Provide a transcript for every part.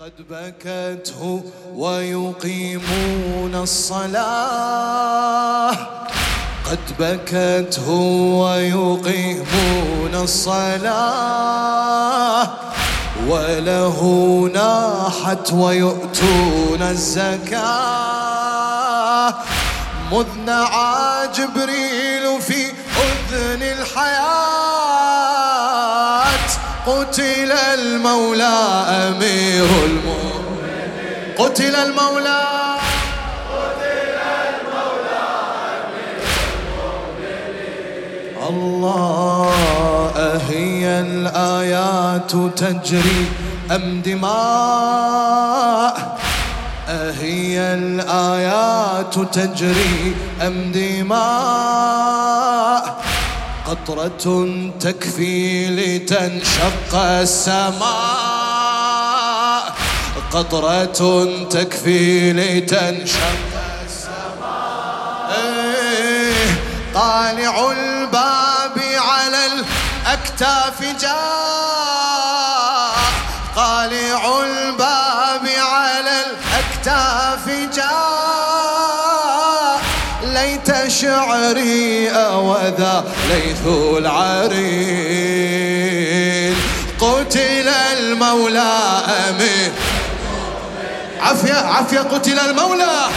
قد بكته ويقيمون الصلاة. قد بكته ويقيمون الصلاة. وله ناحت ويؤتون الزكاة. مذ نعى جبريل في أذن الحياة. قتل المولى أمير المؤمنين. قتل المولى. الله أهي الآيات تجري أم دماء؟ أهي الآيات تجري أم دماء؟ قطرة تكفي لتنشق السماء. قطرة تكفي لتنشق السماء. إيه، طالع الباب على الأكتاف جاء. طالع الباب على الأكتاف جاء. ليت شعري أوذا ليث العرين قتل المولى أمين. عافية عافية قتل المولى.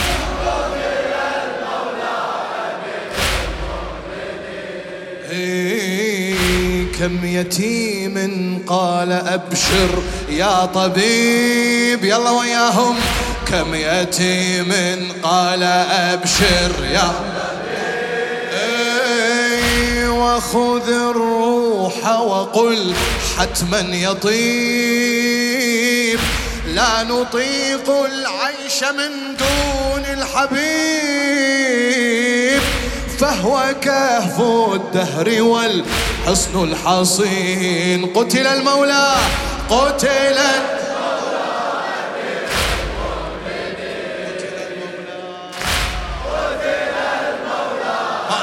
إيه، كم يتيم قال أبشر يا طبيب يلا وياهم. كم يتيم قال أبشر يا وخذ الروح وقل حتما يطيب لا نطيق العيش من دون الحبيب. فهو كهف الدهر والحصن الحصين. قتل المولى قتل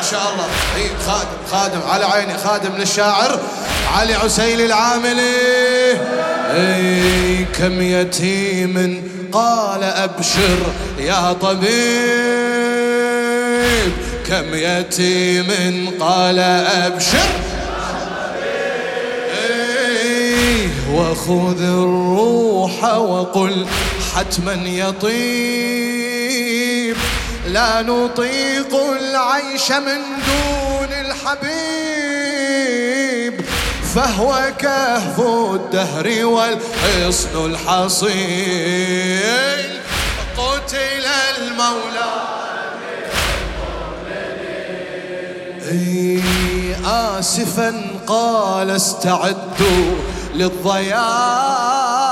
ما شاء الله. إي خادم خادم على عيني خادم للشاعر علي عسيل العاملي. إي كم يتيم قال أبشر يا طبيب. كم يتيم قال أبشر. وخذ الروح وقل حتما يطيب. لا نطيق العيش من دون الحبيب فهو كهف الدهر والحصن الحصين قتل المولى. آسفا قال استعدوا للضياع.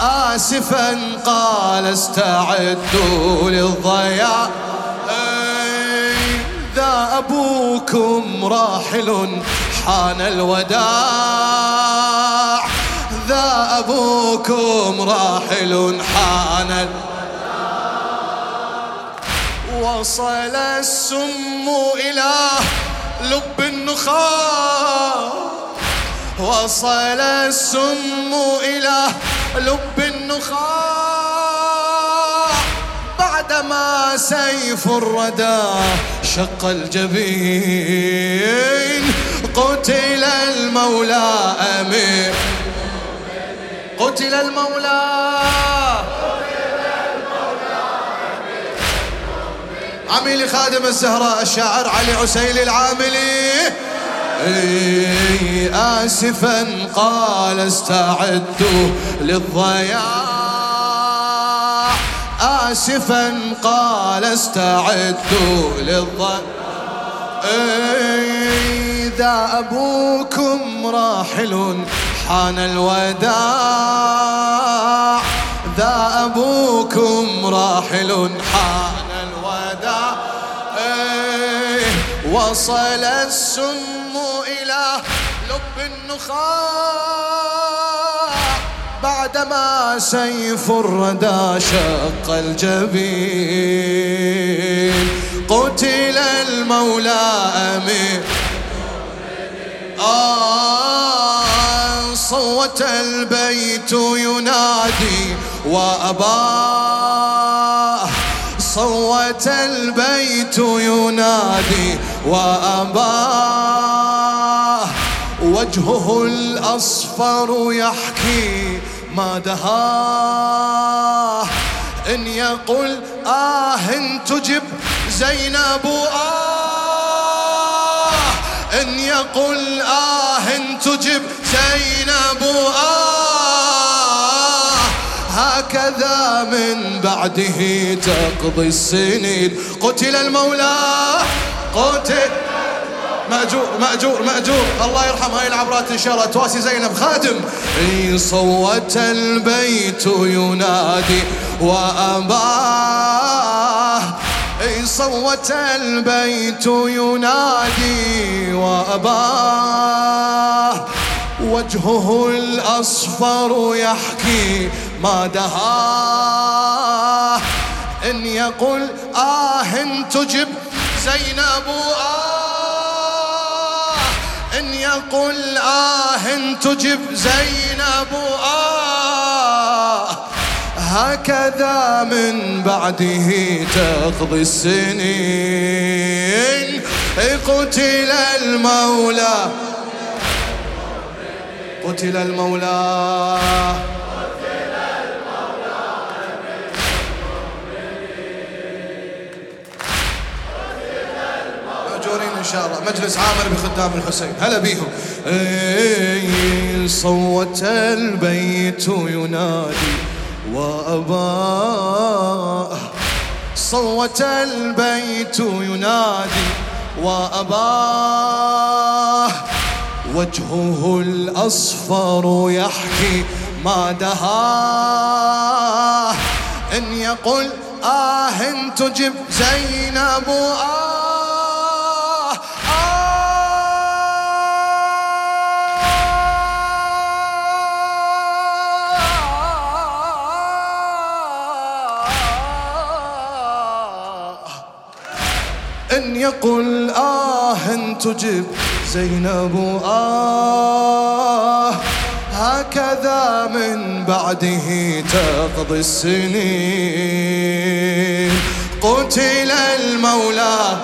آسفا قال استعدوا للضياع. ذا أبوكم راحل حان الوداع. ذا أبوكم راحل حان الوداع. وصل السم إلى لب النخاع. وصل السم إلى لب النخاع. بعدما سيف الردى شق الجبين. قتل المولى أمير قتل المولى. عميلي خادم الزهراء الشاعر علي عسيلي العاملي. آسفا قال استعدوا للضياع. آسفا قال استعدوا للضياع. إذا أبوكم راحل حان الوداع. ذا أبوكم راحل حان وصل السم إلى لب النخاع. بعدما سيف الردى شق الجبين. قتل المولى أمير آه صوت البيت ينادي وأباه. صوت البيت ينادي وأباه وجهه الأصفر يحكي ما دهاه إن يقول آه تجب زينب آه. إن يقول آه تجب زينب آه. هكذا من بعده تقضي السنين. قتل المولى. قتل مأجور مأجور مأجور. الله يرحم هاي العبرات إن شاء الله. تواسي زينب خادم. صوت البيت ينادي وأباه. صوت البيت ينادي وأباه. وجهه الأصفر يحكي ما دهاه. إن يقول آه تجب زينب آه إن يقول آه تجب زينب آه هكذا من بعده تقضي السنين. قتل المولى قتل المولى. إن شاء الله. مجلس عامر بخدام الحسين هلا بيهم. إيه، صوت البيت ينادي وأباه صوت البيت ينادي وأباه وجهه الأصفر يحكي ما دهاه إن يقول آه تجب زينب آه. يقل آه تجب زينب آه هكذا من بعده تقضي السنين. قتل المولى